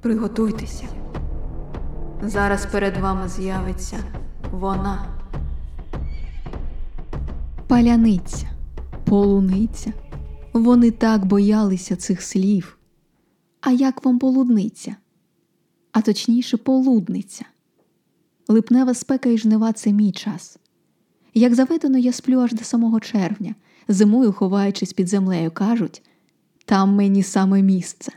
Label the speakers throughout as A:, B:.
A: Приготуйтеся. Зараз перед вами з'явиться вона.
B: Паляниця, полуниця. Вони так боялися цих слів. А як вам полудниця? А точніше, полудниця. Липнева спека і жнива це мій час. Як заведено, я сплю аж до самого червня, зимою ховаючись під землею, кажуть там мені саме місце.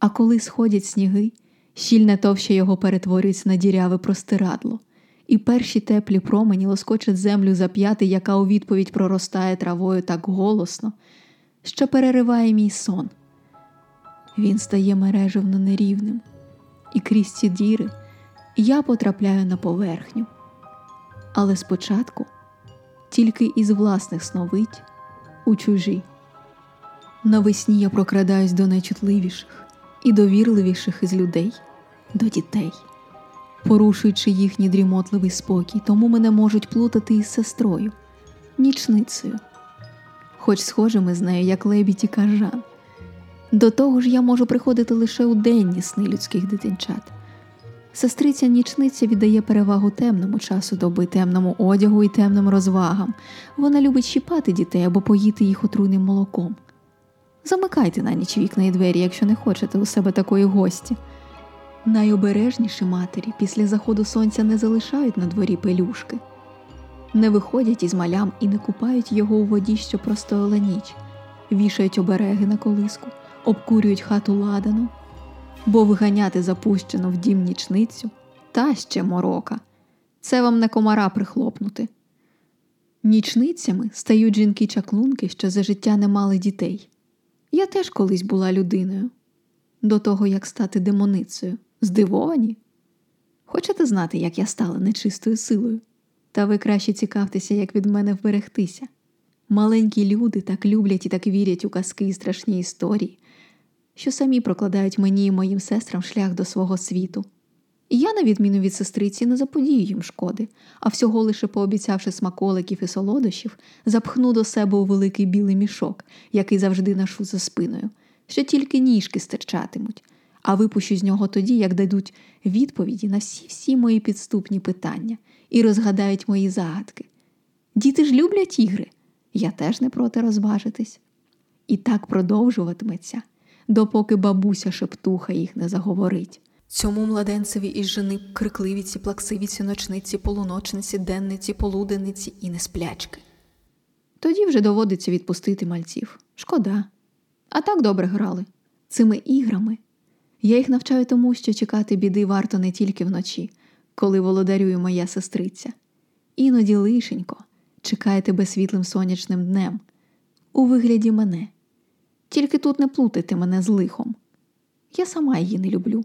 B: А коли сходять сніги, щільне товще його перетворюється на діряве простирадло, і перші теплі промені лоскочать землю за п'яти, яка у відповідь проростає травою так голосно, що перериває мій сон. Він стає мережевно нерівним, і крізь ці діри я потрапляю на поверхню. Але спочатку тільки із власних сновидь у чужі. Навесні я прокрадаюсь до найчутливіших і довірливіших із людей, до дітей, порушуючи їхній дрімотливий спокій, тому мене можуть плутати із сестрою, нічницею, хоч схожими з нею, як лебідь і кажан. До того ж, я можу приходити лише у денні сни людських дитинчат. Сестриця нічниця віддає перевагу темному часу доби, темному одягу і темним розвагам. Вона любить щіпати дітей або поїти їх отруйним молоком. Замикайте на ніч вікна і двері, якщо не хочете у себе такої гості. Найобережніші матері після заходу сонця не залишають на дворі пелюшки, не виходять із малям і не купають його у воді, що простояла ніч, вішають обереги на колиску, обкурюють хату ладану, бо виганяти запущену в дім нічницю та ще морока. Це вам не комара прихлопнути. Нічницями стають жінки-чаклунки, що за життя не мали дітей. Я теж колись була людиною, до того як стати демоницею. Здивовані? Хочете знати, як я стала нечистою силою? Та ви краще цікавтеся, як від мене вберегтися. Маленькі люди так люблять і так вірять у казки і страшні історії, що самі прокладають мені і моїм сестрам шлях до свого світу. Я, на відміну від сестриці, не заподію їм шкоди, а всього лише пообіцявши смаколиків і солодощів, запхну до себе у великий білий мішок, який завжди ношу за спиною, що тільки ніжки стирчатимуть, а випущу з нього тоді, як дадуть відповіді на всі всі мої підступні питання і розгадають мої загадки. Діти ж люблять ігри, я теж не проти розважитись. І так продовжуватиметься, допоки бабуся шептуха їх не заговорить. Цьому младенцеві із жени крикливіці, плаксивіці, ночниці, полуночниці, денниці, полуденниці і несплячки. Тоді вже доводиться відпустити мальців. Шкода. А так добре грали. Цими іграми. Я їх навчаю тому, що чекати біди варто не тільки вночі, коли володарює моя сестриця. Іноді лишенько чекає тебе світлим сонячним днем, у вигляді мене. Тільки тут не плутайте мене з лихом. Я сама її не люблю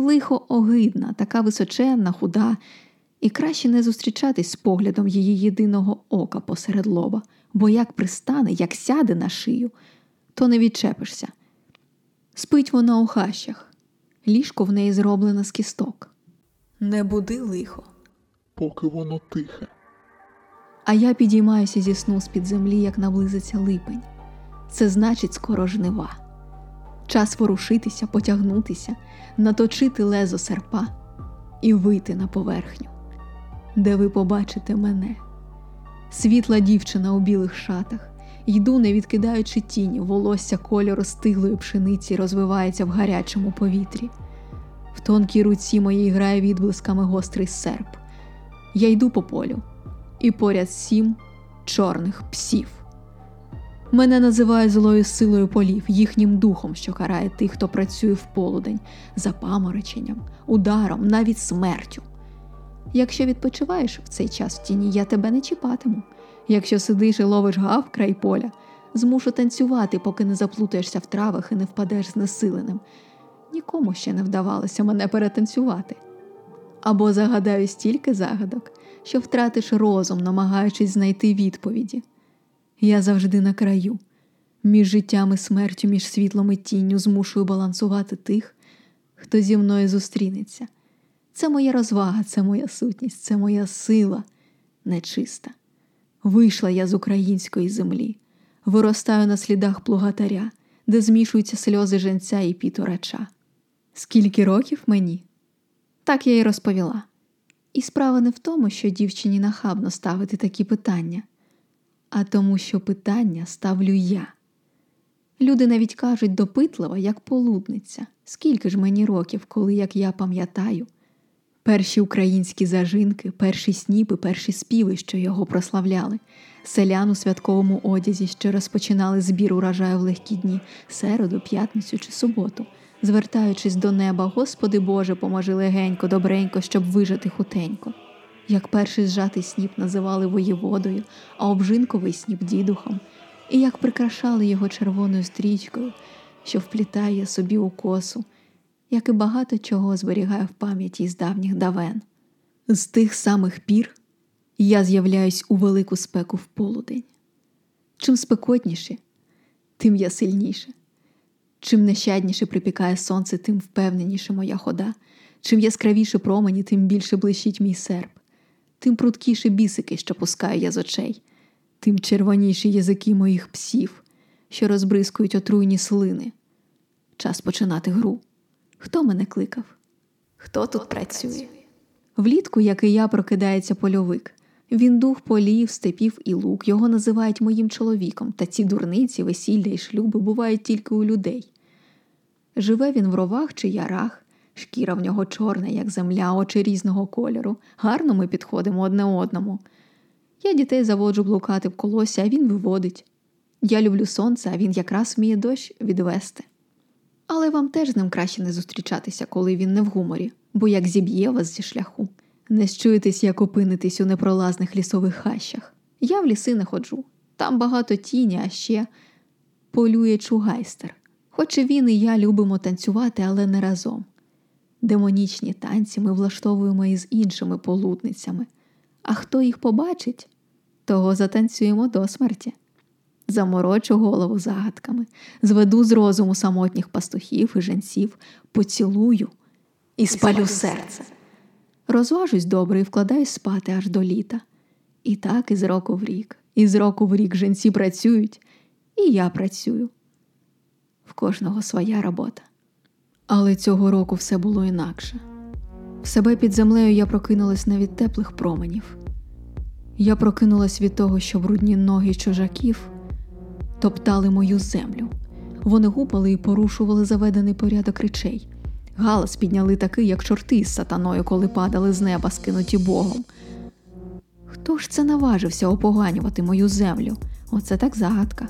B: лихо огидна, така височенна, худа, і краще не зустрічатись з поглядом її єдиного ока посеред лоба, бо як пристане, як сяде на шию, то не відчепишся. Спить вона у хащах, ліжко в неї зроблене з кісток. Не буди лихо.
C: Поки воно тихе.
B: А я підіймаюся зі сну з-під землі, як наблизиться липень. Це значить скоро жнива. Час ворушитися, потягнутися, наточити лезо серпа і вийти на поверхню, де ви побачите мене. Світла дівчина у білих шатах, йду, не відкидаючи тіні, волосся кольору стиглої пшениці розвивається в гарячому повітрі. В тонкій руці моїй грає відблисками гострий серп. Я йду по полю, і поряд сім чорних псів. Мене називають злою силою полів, їхнім духом, що карає тих, хто працює в полудень, запамороченням, ударом, навіть смертю. Якщо відпочиваєш в цей час в тіні, я тебе не чіпатиму. Якщо сидиш і ловиш гав край поля, змушу танцювати, поки не заплутаєшся в травах і не впадеш знесиленим. Нікому ще не вдавалося мене перетанцювати. Або загадаю стільки загадок, що втратиш розум, намагаючись знайти відповіді. Я завжди на краю, між життям і смертю, між світлом і тінню змушую балансувати тих, хто зі мною зустрінеться. Це моя розвага, це моя сутність, це моя сила нечиста. Вийшла я з української землі, виростаю на слідах плугатаря, де змішуються сльози женця і піторача. Скільки років мені? Так я й розповіла. І справа не в тому, що дівчині нахабно ставити такі питання, а тому, що питання ставлю я. Люди навіть кажуть допитлива, як полудниця. Скільки ж мені років, коли, як я пам'ятаю, перші українські зажинки, перші сніпи, перші співи, що його прославляли, селян у святковому одязі, що розпочинали збір урожаю в легкі дні, середу, п'ятницю чи суботу, звертаючись до неба, Господи Боже, поможи легенько, добренько, щоб вижити хутенько. Як перший зжатий сніп називали воєводою, а обжинковий сніп дідухом, і як прикрашали його червоною стрічкою, що вплітає собі у косу, як і багато чого зберігає в пам'яті з давніх давен. З тих самих пір я з'являюсь у велику спеку в полудень. Чим спекотніше, тим я сильніше. Чим нещадніше припікає сонце, тим впевненіше моя хода, чим яскравіше промені, тим більше блищить мій серп, тим прудкіше бісики, що пускаю я з очей, тим червоніші язики моїх псів, що розбризкують отруйні слини. Час починати гру. Хто мене кликав? Хто тут працює? Влітку, як і я, прокидається польовик. Він дух полів, степів і лук, його називають моїм чоловіком, та ці дурниці, весілля і шлюби бувають тільки у людей. Живе він в ровах чи ярах, шкіра в нього чорна, як земля, очі різного кольору. Гарно ми підходимо одне одному. Я дітей заводжу блукати в колосі, а він виводить. Я люблю сонце, а він якраз вміє дощ відвести. Але вам теж з ним краще не зустрічатися, коли він не в гуморі, бо як зіб'є вас зі шляху. Не щуєтесь, як опинитись у непролазних лісових хащах. Я в ліси не ходжу. Там багато тіні, а ще полює чугайстер. Хоч і він і я любимо танцювати, але не разом. Демонічні танці ми влаштовуємо із іншими полудницями, а хто їх побачить, того затанцюємо до смерті. Заморочу голову загадками, зведу з розуму самотніх пастухів і женців, поцілую і спалю серце. Розважусь добре і вкладаюсь спати аж до літа. І так із року в рік, із року в рік женці працюють, і я працюю. В кожного своя робота. Але цього року все було інакше. В себе під землею я прокинулась не від теплих променів. Я прокинулась від того, що брудні ноги чужаків топтали мою землю. Вони гупали і порушували заведений порядок речей. Галас підняли такий, як чорти з сатаною, коли падали з неба, скинуті Богом. Хто ж це наважився опоганювати мою землю? Оце так загадка.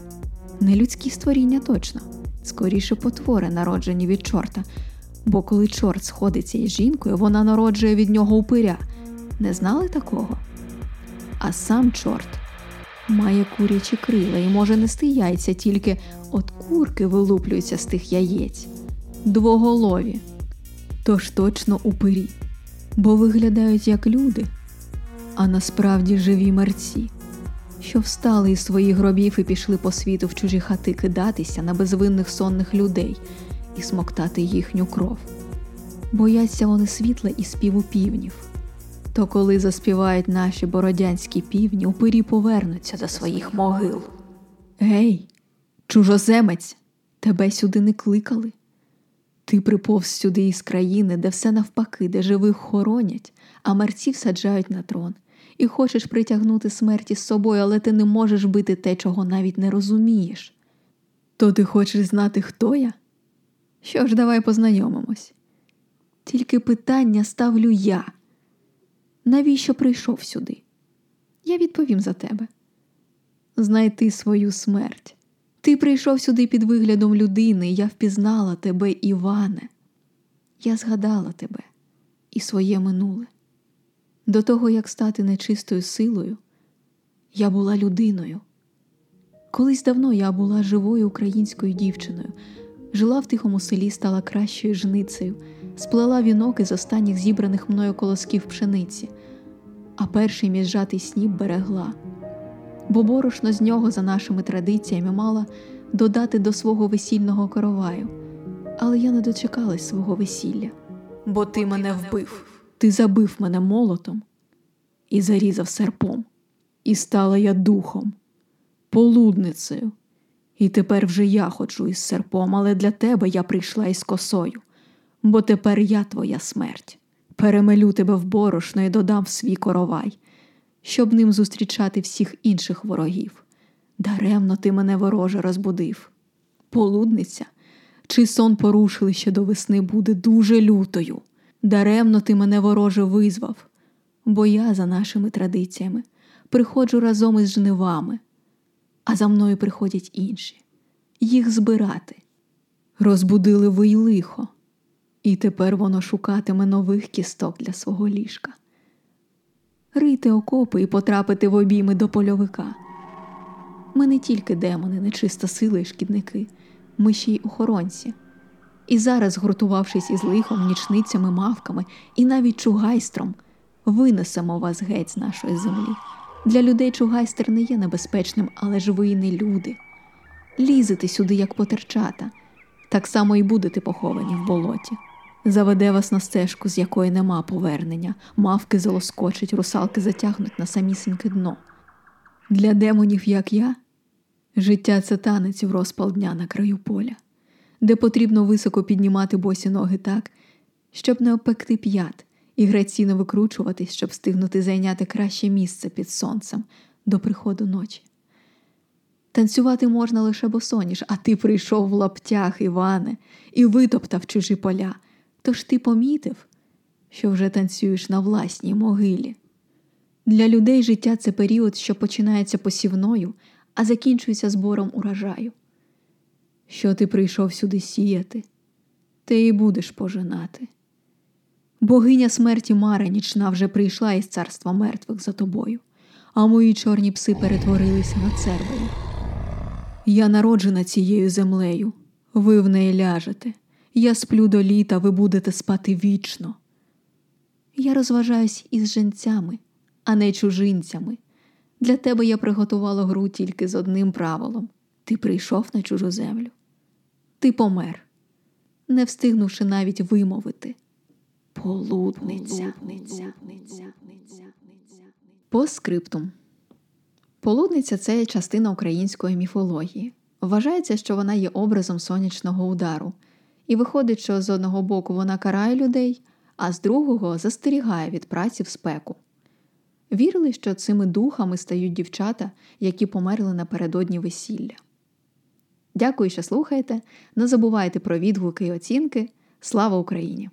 B: Не людські створіння точно, скоріше потвори, народжені від чорта. Бо коли чорт сходиться із жінкою, вона народжує від нього упиря. Не знали такого? А сам чорт має курячі крила і може нести яйця, тільки от курки вилуплюються з тих яєць. Двоголові. Тож точно упирі, бо виглядають як люди, а насправді живі мерці, що встали із своїх гробів і пішли по світу в чужі хати кидатися на безвинних сонних людей і смоктати їхню кров. Бояться вони світла і співу півнів. То коли заспівають наші бородянські півні, упирі повернуться до своїх могил. Гей, чужоземець, тебе сюди не кликали. Ти приповз сюди із країни, де все навпаки, де живих хоронять, а мерців саджають на трон, і хочеш притягнути смерті з собою, але ти не можеш бити те, чого навіть не розумієш. То ти хочеш знати, хто я? Що ж, давай познайомимось. Тільки питання ставлю я. Навіщо прийшов сюди? Я відповім за тебе. Знайти свою смерть. Ти прийшов сюди під виглядом людини, я впізнала тебе, Іване. Я згадала тебе і своє минуле. До того, як стати нечистою силою, я була людиною. Колись давно я була живою українською дівчиною, жила в тихому селі, стала кращою жницею, сплела вінок із останніх зібраних мною колосків пшениці, а перший міжжатий сніп берегла бо борошно з нього, за нашими традиціями, мала додати до свого весільного короваю. Але я не дочекалась свого весілля, бо ти мене вбив. Ти забив мене молотом і зарізав серпом. І стала я духом, полудницею. І тепер вже я ходжу із серпом, але для тебе я прийшла із косою, бо тепер я твоя смерть. Перемелю тебе в борошно і додам в свій коровай, щоб ним зустрічати всіх інших ворогів. Даремно ти мене вороже розбудив. Полудниця, чи сон порушили ще до весни буде дуже лютою. Даремно ти мене вороже визвав, бо я, за нашими традиціями, приходжу разом із жнивами, а за мною приходять інші, їх збирати. Розбудили ви й лихо, і тепер воно шукатиме нових кісток для свого ліжка. Рити окопи і потрапити в обійми до польовика. Ми не тільки демони, нечиста сила і шкідники, ми ще й охоронці. І зараз, гуртувавшись із лихом, нічницями, мавками і навіть чугайстром, винесемо вас геть з нашої землі. Для людей чугайстер не є небезпечним, але ж ви не люди. Лізете сюди, як потерчата, так само і будете поховані в болоті. Заведе вас на стежку, з якої нема повернення, мавки залоскочать, русалки затягнуть на самісіньке дно. Для демонів, як я, життя це танець в розпал дня на краю поля, де потрібно високо піднімати босі ноги так, щоб не опекти п'ят, і граційно викручуватись, щоб встигнути зайняти краще місце під сонцем до приходу ночі. Танцювати можна лише босоніж, а ти прийшов в лаптях, Іване, і витоптав чужі поля. Тож ти помітив, що вже танцюєш на власній могилі. Для людей життя це період, що починається посівною, а закінчується збором урожаю. Що ти прийшов сюди сіяти, ти і будеш пожинати. Богиня смерті Мара нічна вже прийшла із царства мертвих за тобою, а мої чорні пси перетворилися на цервою. Я народжена цією землею, ви в неї ляжете. Я сплю до літа, ви будете спати вічно. Я розважаюсь із женцями, а не чужинцями. Для тебе я приготувала гру тільки з одним правилом ти прийшов на чужу землю. Ти помер, не встигнувши навіть вимовити. Полудниця. По скриптум. Полудниця це частина української міфології. Вважається, що вона є образом сонячного удару. І виходить, що з одного боку вона карає людей, а з другого застерігає від праці в спеку. Вірили, що цими духами стають дівчата, які померли напередодні весілля. Дякую, що слухаєте. Не забувайте про відгуки і оцінки. Слава Україні!